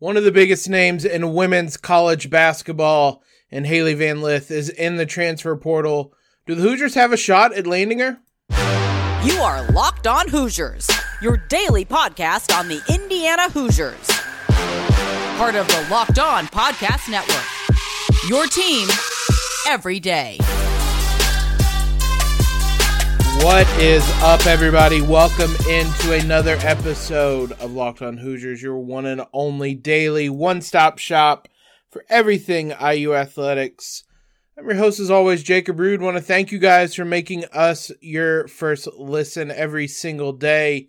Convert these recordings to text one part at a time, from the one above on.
One of the biggest names in women's college basketball and Hailey Van Lith is in the transfer portal. Do the Hoosiers have a shot at landing her? You are Locked On Hoosiers, your daily podcast on the Indiana Hoosiers. Part of the Locked On Podcast Network. Your team every day. What is up, everybody? Welcome into another episode of Locked On Hoosiers, your one and only daily one stop shop for everything IU athletics. I'm your host, as always, Jacob Rude. Want to thank you guys for making us your first listen every single day.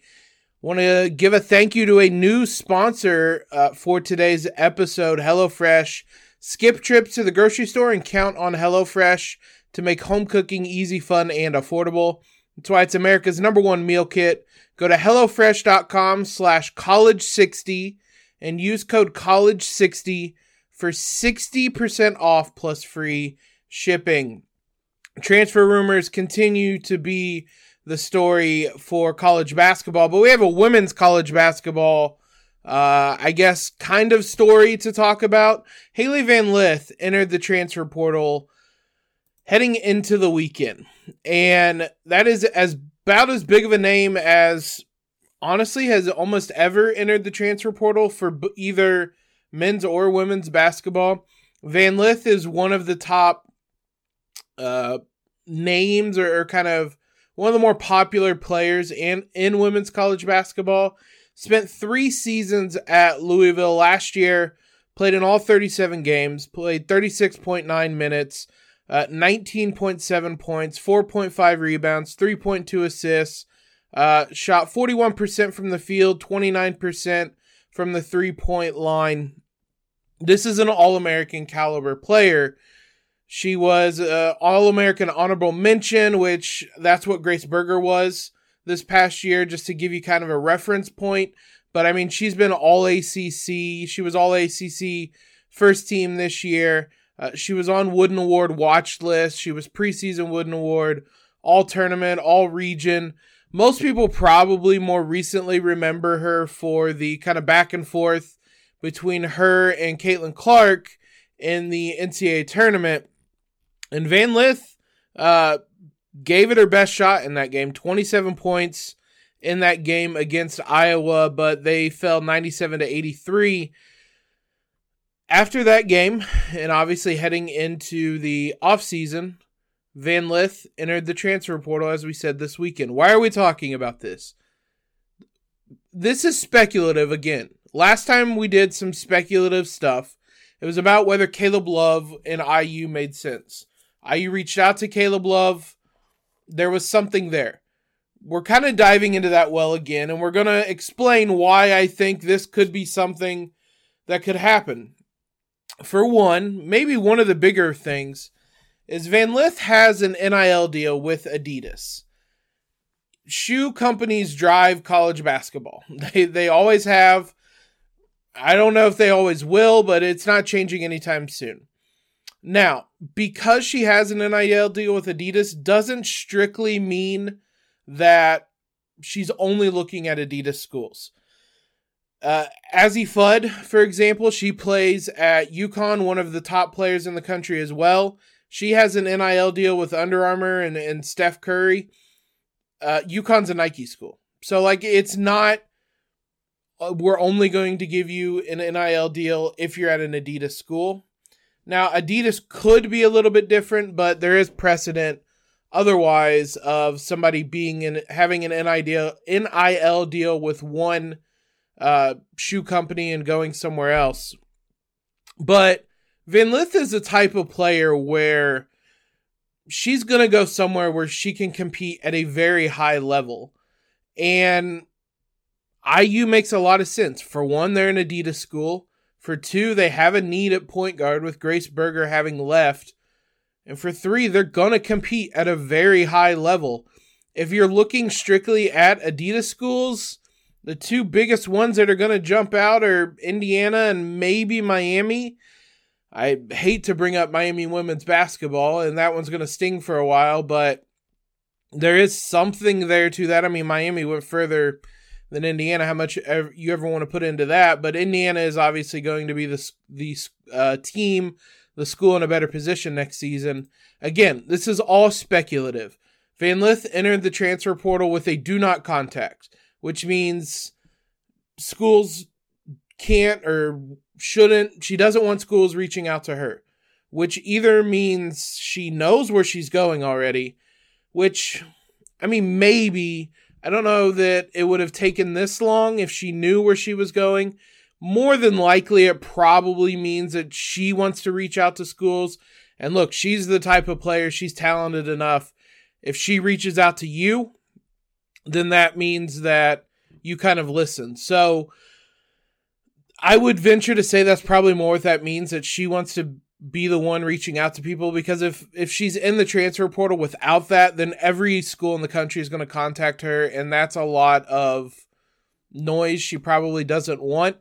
Want to give a thank you to a new sponsor uh, for today's episode, HelloFresh. Skip trips to the grocery store and count on HelloFresh to make home cooking easy, fun, and affordable. That's why it's America's number one meal kit. Go to HelloFresh.com slash college60 and use code college60 for 60% off plus free shipping. Transfer rumors continue to be the story for college basketball, but we have a women's college basketball, uh, I guess, kind of story to talk about. Hailey Van Lith entered the transfer portal heading into the weekend. And that is as about as big of a name as honestly has almost ever entered the transfer portal for b- either men's or women's basketball. Van Lith is one of the top uh, names or, or kind of one of the more popular players in, in women's college basketball. Spent three seasons at Louisville last year, played in all 37 games, played 36.9 minutes, uh, 19.7 points, 4.5 rebounds, 3.2 assists, uh, shot 41% from the field, 29% from the three point line. This is an All American caliber player. She was uh, All American honorable mention, which that's what Grace Berger was this past year, just to give you kind of a reference point. But I mean, she's been All ACC. She was All ACC first team this year. Uh, she was on Wooden Award watch list. She was preseason Wooden Award, all tournament, all region. Most people probably more recently remember her for the kind of back and forth between her and Caitlin Clark in the NCAA tournament. And Van Lith uh, gave it her best shot in that game 27 points in that game against Iowa, but they fell 97 to 83 after that game, and obviously heading into the offseason, Van Lith entered the transfer portal, as we said this weekend. Why are we talking about this? This is speculative again. Last time we did some speculative stuff, it was about whether Caleb Love and IU made sense. IU reached out to Caleb Love. There was something there. We're kind of diving into that well again, and we're going to explain why I think this could be something that could happen for one, maybe one of the bigger things is Van Lith has an NIL deal with Adidas. Shoe companies drive college basketball. They they always have. I don't know if they always will, but it's not changing anytime soon. Now, because she has an NIL deal with Adidas doesn't strictly mean that she's only looking at Adidas schools. Uh, Azzi Fudd, for example, she plays at UConn, one of the top players in the country as well. She has an NIL deal with Under Armour and, and Steph Curry. Uh, UConn's a Nike school. So, like, it's not, uh, we're only going to give you an NIL deal if you're at an Adidas school. Now, Adidas could be a little bit different, but there is precedent otherwise of somebody being in having an NIL, NIL deal with one uh, shoe company and going somewhere else. But Van Lith is a type of player where she's going to go somewhere where she can compete at a very high level. And IU makes a lot of sense. For one, they're an Adidas school. For two, they have a need at point guard with Grace Berger having left. And for three, they're going to compete at a very high level. If you're looking strictly at Adidas schools, the two biggest ones that are going to jump out are Indiana and maybe Miami. I hate to bring up Miami women's basketball, and that one's going to sting for a while, but there is something there to that. I mean, Miami went further than Indiana. How much you ever want to put into that? But Indiana is obviously going to be the the uh, team, the school in a better position next season. Again, this is all speculative. Van Lith entered the transfer portal with a do not contact, which means schools can't or shouldn't. She doesn't want schools reaching out to her, which either means she knows where she's going already, which I mean maybe I don't know that it would have taken this long if she knew where she was going. More than likely, it probably means that she wants to reach out to schools. And look, she's the type of player, she's talented enough. If she reaches out to you, then that means that you kind of listen. So I would venture to say that's probably more what that means that she wants to be the one reaching out to people because if if she's in the transfer portal without that then every school in the country is going to contact her and that's a lot of noise she probably doesn't want.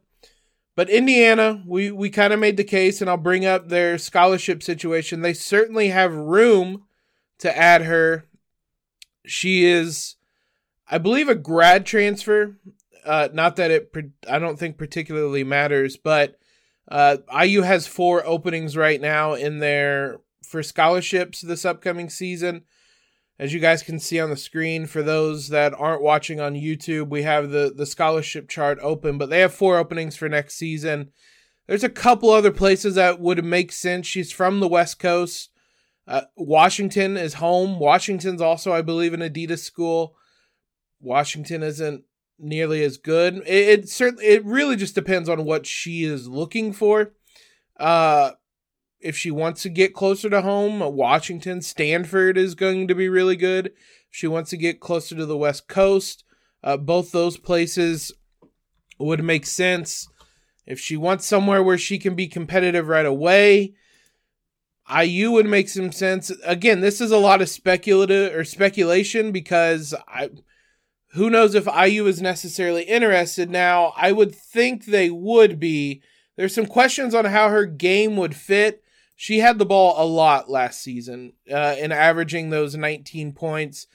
But Indiana we we kind of made the case and I'll bring up their scholarship situation. They certainly have room to add her. She is I believe a grad transfer uh not that it I don't think particularly matters but uh, IU has four openings right now in there for scholarships this upcoming season. As you guys can see on the screen, for those that aren't watching on YouTube, we have the, the scholarship chart open, but they have four openings for next season. There's a couple other places that would make sense. She's from the West Coast. Uh, Washington is home. Washington's also, I believe, an Adidas school. Washington isn't nearly as good. It, it certainly it really just depends on what she is looking for. Uh if she wants to get closer to home, Washington, Stanford is going to be really good. If she wants to get closer to the West Coast, uh, both those places would make sense. If she wants somewhere where she can be competitive right away, IU would make some sense. Again, this is a lot of speculative or speculation because I who knows if IU is necessarily interested now? I would think they would be. There's some questions on how her game would fit. She had the ball a lot last season uh, in averaging those 19 points.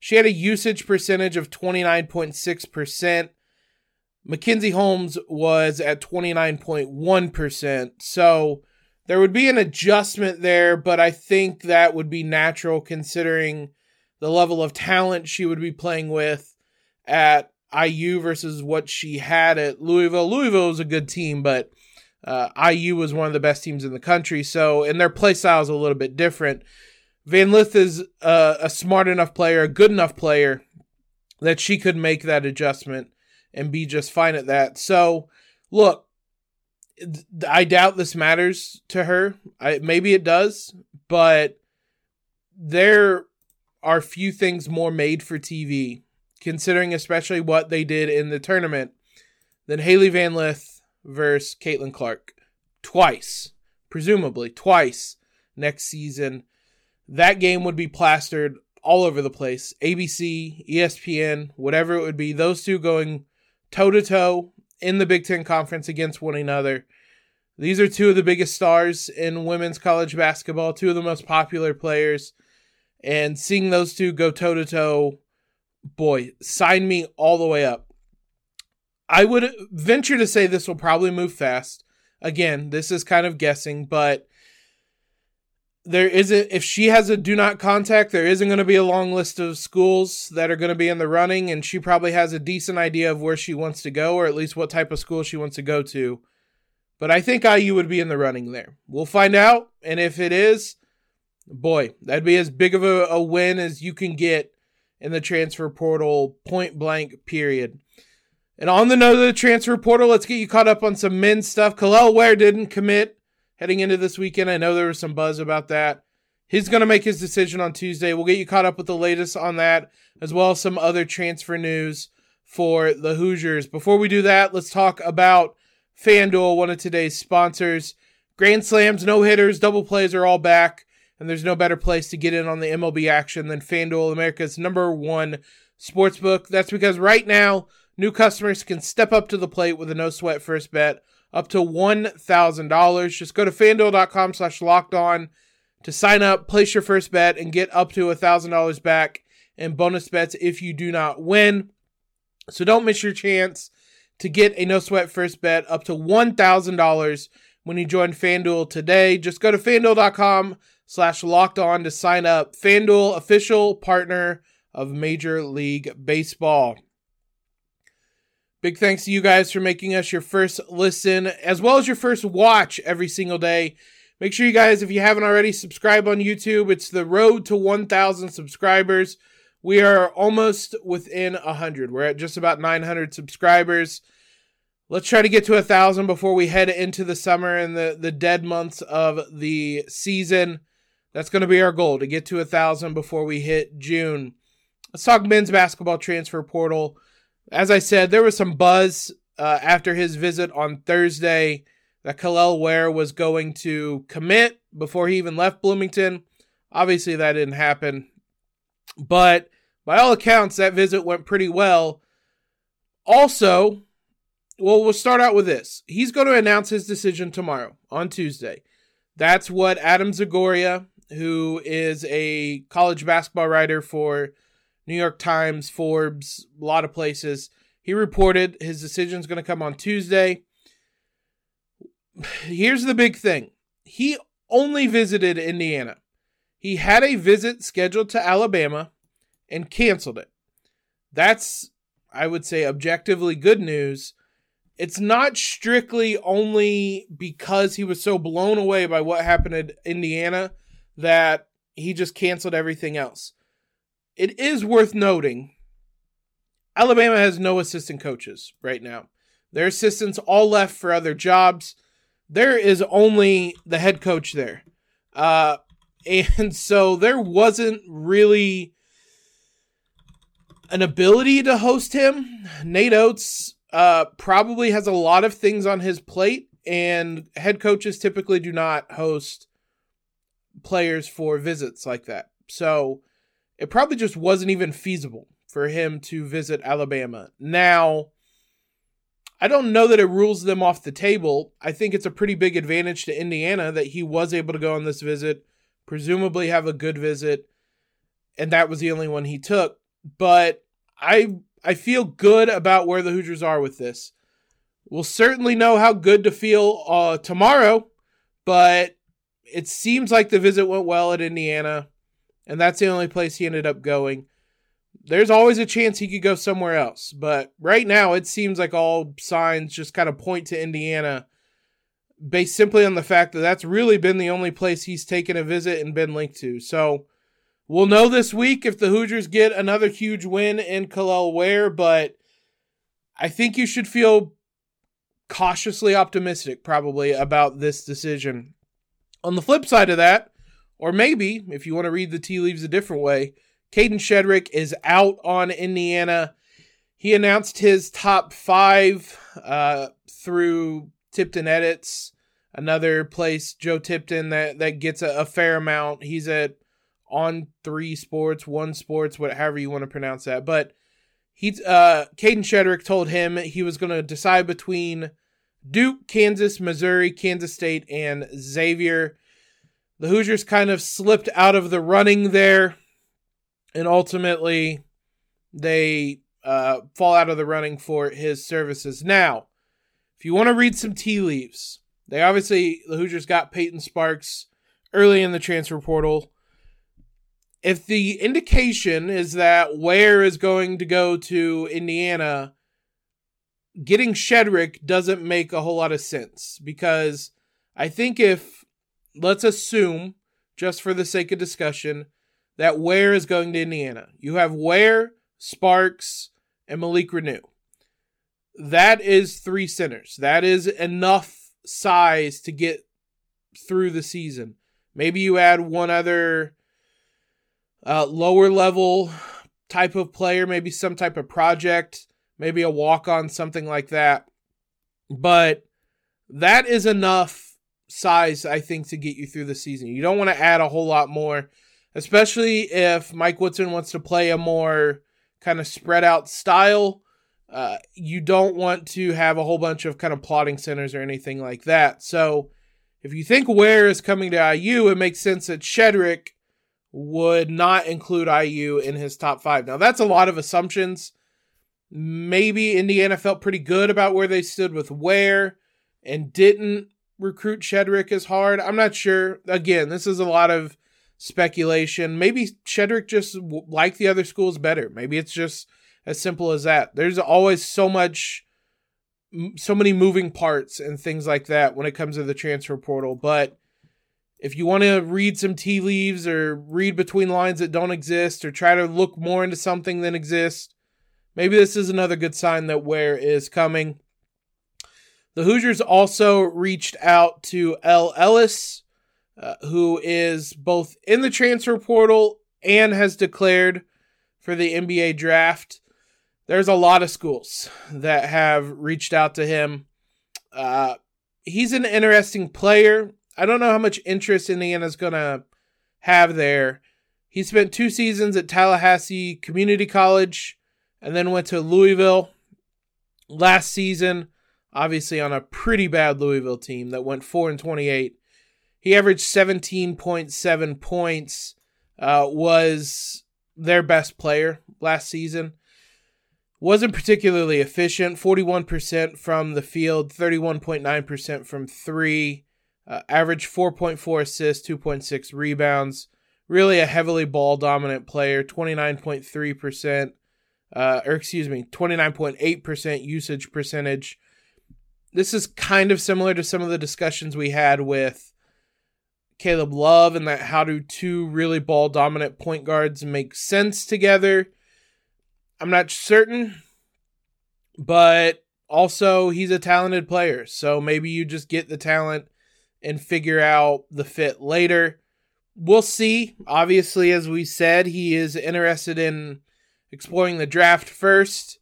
She had a usage percentage of 29.6%. Mackenzie Holmes was at 29.1%. So there would be an adjustment there, but I think that would be natural considering the level of talent she would be playing with at IU versus what she had at Louisville. Louisville was a good team, but uh, IU was one of the best teams in the country. So, and their play style is a little bit different. Van Lith is a, a smart enough player, a good enough player that she could make that adjustment and be just fine at that. So, look, I doubt this matters to her. I, maybe it does, but there are few things more made for TV considering especially what they did in the tournament, than Hailey Van Lith versus Caitlin Clark twice, presumably twice next season. That game would be plastered all over the place. ABC, ESPN, whatever it would be, those two going toe to toe in the Big Ten Conference against one another. These are two of the biggest stars in women's college basketball, two of the most popular players. And seeing those two go toe to toe boy, sign me all the way up. I would venture to say this will probably move fast. Again, this is kind of guessing, but there isn't if she has a do not contact there isn't going to be a long list of schools that are going to be in the running and she probably has a decent idea of where she wants to go or at least what type of school she wants to go to but i think iu would be in the running there we'll find out and if it is boy that'd be as big of a, a win as you can get in the transfer portal, point blank, period. And on the note of the transfer portal, let's get you caught up on some men's stuff. Kel'el Ware didn't commit heading into this weekend. I know there was some buzz about that. He's going to make his decision on Tuesday. We'll get you caught up with the latest on that, as well as some other transfer news for the Hoosiers. Before we do that, let's talk about FanDuel, one of today's sponsors. Grand slams, no hitters, double plays are all back and there's no better place to get in on the MLB action than FanDuel, America's number one sportsbook. That's because right now, new customers can step up to the plate with a no sweat first bet up to $1,000. Just go to fanduel.com slash locked on to sign up, place your first bet, and get up to $1,000 back in bonus bets if you do not win. So don't miss your chance to get a no sweat first bet up to $1,000 when you join FanDuel today. Just go to fanduel.com slash locked on to sign up. FanDuel, official partner of Major League Baseball. Big thanks to you guys for making us your first listen as well as your first watch every single day. Make sure you guys, if you haven't already, subscribe on YouTube. It's the road to 1,000 subscribers. We are almost within 100. We're at just about 900 subscribers. Let's try to get to a 1,000 before we head into the summer and the, the dead months of the season. That's going to be our goal to get to a 1,000 before we hit June. Let's talk men's basketball transfer portal. As I said, there was some buzz uh, after his visit on Thursday that Kel'el Ware was going to commit before he even left Bloomington. Obviously, that didn't happen. But by all accounts, that visit went pretty well. Also, well, we'll start out with this. He's going to announce his decision tomorrow on Tuesday. That's what Adam Zagoria, who is a college basketball writer for New York Times, Forbes, a lot of places. He reported his decision is going to come on Tuesday. Here's the big thing he only visited Indiana. He had a visit scheduled to Alabama and canceled it. That's, I would say, objectively good news. It's not strictly only because he was so blown away by what happened in Indiana that he just canceled everything else it is worth noting Alabama has no assistant coaches right now. Their assistants all left for other jobs. There is only the head coach there. Uh, and so there wasn't really an ability to host him. Nate Oats uh, probably has a lot of things on his plate, and head coaches typically do not host players for visits like that. So it probably just wasn't even feasible for him to visit Alabama. Now, I don't know that it rules them off the table. I think it's a pretty big advantage to Indiana that he was able to go on this visit, presumably have a good visit, and that was the only one he took. But I I feel good about where the Hoosiers are with this. We'll certainly know how good to feel uh, tomorrow, but it seems like the visit went well at Indiana and that's the only place he ended up going. There's always a chance he could go somewhere else, but right now it seems like all signs just kind of point to Indiana based simply on the fact that that's really been the only place he's taken a visit and been linked to. So we'll know this week if the Hoosiers get another huge win in Kel'el Ware, but I think you should feel cautiously optimistic probably about this decision. On the flip side of that, or maybe, if you want to read the tea leaves a different way, Kadin Shedrick is out on Indiana. He announced his top five uh, through Tipton Edits, another place, Joe Tipton, that, that gets a, a fair amount. He's at on three sports, one sports, whatever you want to pronounce that. But he, uh, Kadin Shedrick told him he was going to decide between Duke, Kansas, Missouri, Kansas State, and Xavier. The Hoosiers kind of slipped out of the running there, and ultimately they uh, fall out of the running for his services. Now, if you want to read some tea leaves, they obviously, the Hoosiers got Peyton Sparks early in the transfer portal. If the indication is that Ware is going to go to Indiana, getting Shedrick doesn't make a whole lot of sense because I think if let's assume, just for the sake of discussion, that Ware is going to Indiana. You have Ware, Sparks, and Malik Reneau. That is three centers. That is enough size to get through the season. Maybe you add one other uh, lower level type of player, maybe some type of project, maybe a walk on, something like that. But that is enough size, I think, to get you through the season. You don't want to add a whole lot more, especially if Mike Woodson wants to play a more kind of spread out style. Uh, you don't want to have a whole bunch of kind of plotting centers or anything like that. So if you think Ware is coming to IU, it makes sense that Shedrick would not include IU in his top five. Now, that's a lot of assumptions. Maybe Indiana felt pretty good about where they stood with Ware and didn't recruit Shedrick as hard. I'm not sure. Again, this is a lot of speculation. Maybe Shedrick just liked the other schools better. Maybe it's just as simple as that. There's always so much so many moving parts and things like that when it comes to the transfer portal, but if you want to read some tea leaves or read between lines that don't exist or try to look more into something than exists, maybe this is another good sign that Ware is coming. The Hoosiers also reached out to El Ellis, uh, who is both in the transfer portal and has declared for the NBA draft. There's a lot of schools that have reached out to him. Uh, he's an interesting player. I don't know how much interest Indiana's going to have there. He spent two seasons at Tallahassee Community College and then went to Louisville last season, obviously on a pretty bad Louisville team that went 4 and 28. He averaged 17.7 points, uh, was their best player last season. Wasn't particularly efficient, 41% from the field, 31.9% from three. Uh, average 4.4 assists, 2.6 rebounds. Really a heavily ball dominant player, 29.3%, uh, or excuse me, 29.8% usage percentage. This is kind of similar to some of the discussions we had with Caleb Love and that how do two really ball dominant point guards make sense together. I'm not certain, but also he's a talented player. So maybe you just get the talent and figure out the fit later. We'll see. Obviously, as we said, he is interested in exploring the draft first.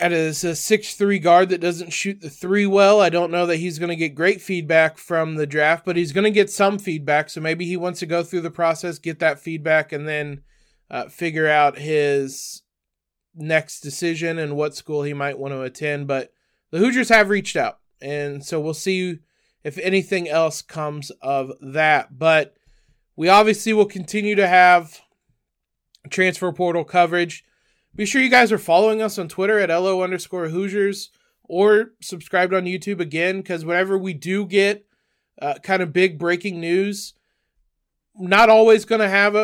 As a six-three guard that doesn't shoot the three well, I don't know that he's going to get great feedback from the draft, but he's going to get some feedback. So maybe he wants to go through the process, get that feedback, and then uh, figure out his next decision and what school he might want to attend. But the Hoosiers have reached out. And so we'll see if anything else comes of that. But we obviously will continue to have transfer portal coverage. Be sure you guys are following us on Twitter at LO underscore Hoosiers or subscribed on YouTube again, because whenever we do get uh, kind of big breaking news, not always going to have a,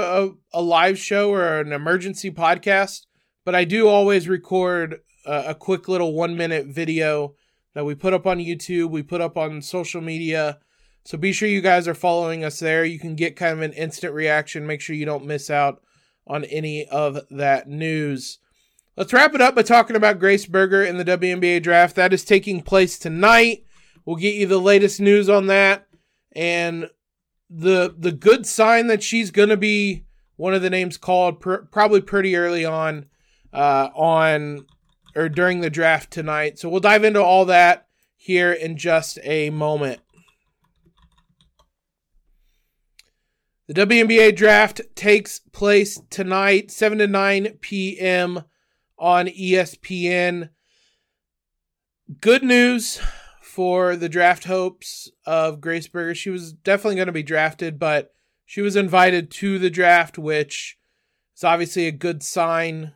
a, a, live show or an emergency podcast, but I do always record a, a quick little one minute video that we put up on YouTube, we put up on social media. So be sure you guys are following us there. You can get kind of an instant reaction. Make sure you don't miss out on any of that news. Let's wrap it up by talking about Grace Berger in the WNBA draft. That is taking place tonight. We'll get you the latest news on that. And the the good sign that she's going to be one of the names called pr- probably pretty early on uh, on or during the draft tonight. So we'll dive into all that here in just a moment. The WNBA draft takes place tonight, 7 to 9 p.m. on ESPN. Good news for the draft hopes of Grace Berger. She was definitely going to be drafted, but she was invited to the draft, which is obviously a good sign.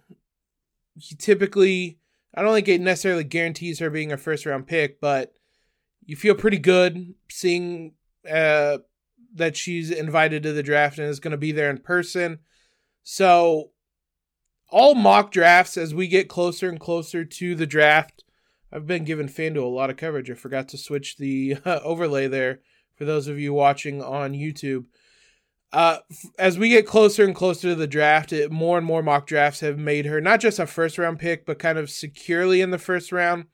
He typically I don't think it necessarily guarantees her being a first round pick, but you feel pretty good seeing uh, that she's invited to the draft and is going to be there in person. So, all mock drafts as we get closer and closer to the draft. I've been giving FanDuel a lot of coverage. I forgot to switch the uh, overlay there for those of you watching on YouTube. Uh, as we get closer and closer to the draft, it, more and more mock drafts have made her not just a first round pick, but kind of securely in the first round.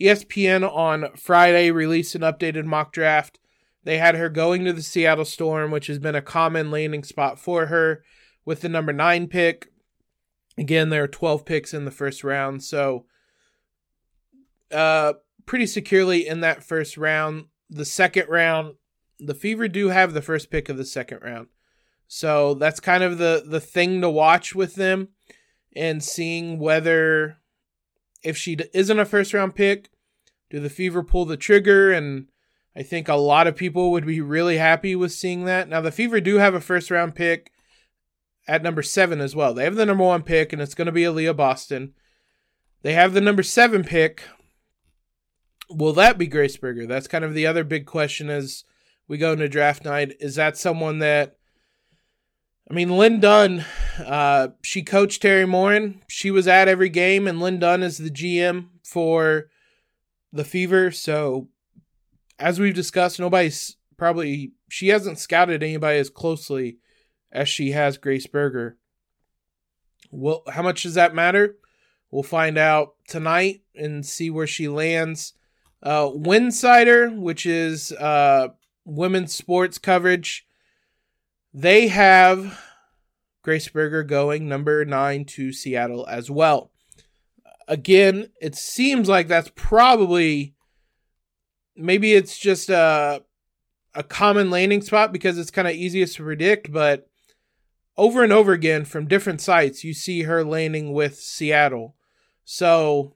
ESPN on Friday released an updated mock draft. They had her going to the Seattle Storm, which has been a common landing spot for her with the number nine pick. Again, there are 12 picks in the first round. So, uh, pretty securely in that first round. The second round, the Fever do have the first pick of the second round. So that's kind of the the thing to watch with them and seeing whether if she isn't a first round pick, do the Fever pull the trigger and I think a lot of people would be really happy with seeing that. Now the Fever do have a first round pick at number seven as well. They have the number one pick, and it's going to be Aliyah Boston. They have the number seven pick. Will that be Grace Berger? That's kind of the other big question as we go into draft night. Is that someone that I mean, Lin Dunn, uh, she coached Teri Moren. She was at every game, and Lin Dunn is the GM for the Fever. So, as we've discussed, nobody's probably she hasn't scouted anybody as closely as she has Grace Berger. Well, how much does that matter? We'll find out tonight and see where she lands. Uh, which is uh, women's sports coverage they have Grace Berger going number nine to Seattle as well. Again, it seems like that's probably maybe it's just a a common landing spot because it's kind of easiest to predict, but over and over again from different sites, you see her landing with Seattle. So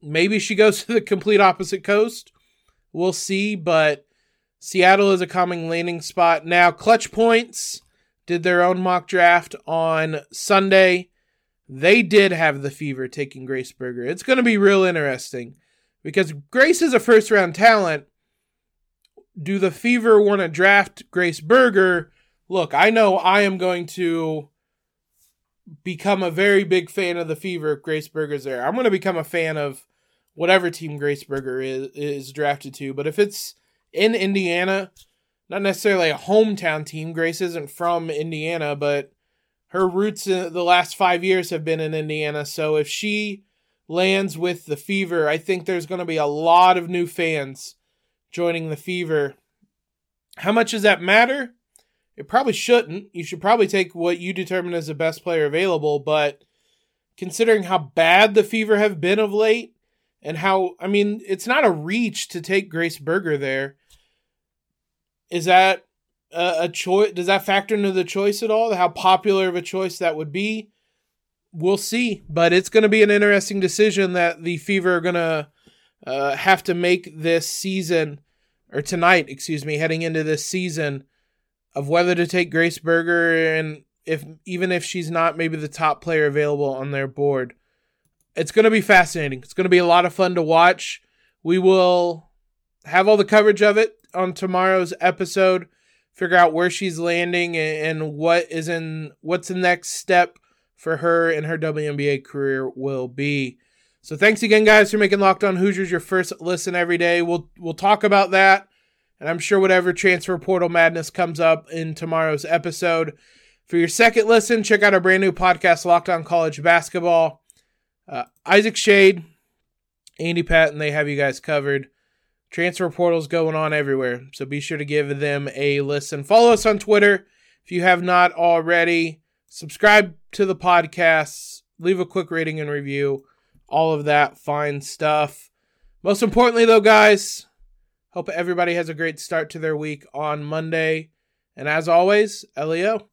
maybe she goes to the complete opposite coast. We'll see, but Seattle is a common landing spot. Now, Clutch Points did their own mock draft on Sunday. They did have the fever taking Grace Berger. It's going to be real interesting because Grace is a first round talent. Do the fever want to draft Grace Berger? Look, I know I am going to become a very big fan of the fever if Grace Berger's there. I'm going to become a fan of whatever team Grace Berger is, is drafted to. But if it's in Indiana. Not necessarily a hometown team. Grace isn't from Indiana, but her roots in the last five years have been in Indiana. So if she lands with the Fever, I think there's going to be a lot of new fans joining the Fever. How much does that matter? It probably shouldn't. You should probably take what you determine as the best player available, but considering how bad the Fever have been of late and how, I mean, it's not a reach to take Grace Berger there. Is that a, a choice? Does that factor into the choice at all? How popular of a choice that would be? We'll see, but it's going to be an interesting decision that the Fever are going to uh, have to make this season or tonight, excuse me, heading into this season of whether to take Grace Berger and if even if she's not maybe the top player available on their board. It's going to be fascinating. It's going to be a lot of fun to watch. We will have all the coverage of it on tomorrow's episode. Figure out where she's landing and what is in what's the next step for her and her WNBA career will be. So thanks again, guys, for making Locked On Hoosiers your first listen every day. We'll we'll talk about that, and I'm sure whatever transfer portal madness comes up in tomorrow's episode. For your second listen, check out our brand new podcast, Locked On College Basketball. Uh, Isaac Schade, Andy Patton, they have you guys covered. Transfer portals going on everywhere. So be sure to give them a listen. Follow us on Twitter if you have not already. Subscribe to the podcast. Leave a quick rating and review. All of that fine stuff. Most importantly, though, guys, hope everybody has a great start to their week on Monday. And as always, LEO.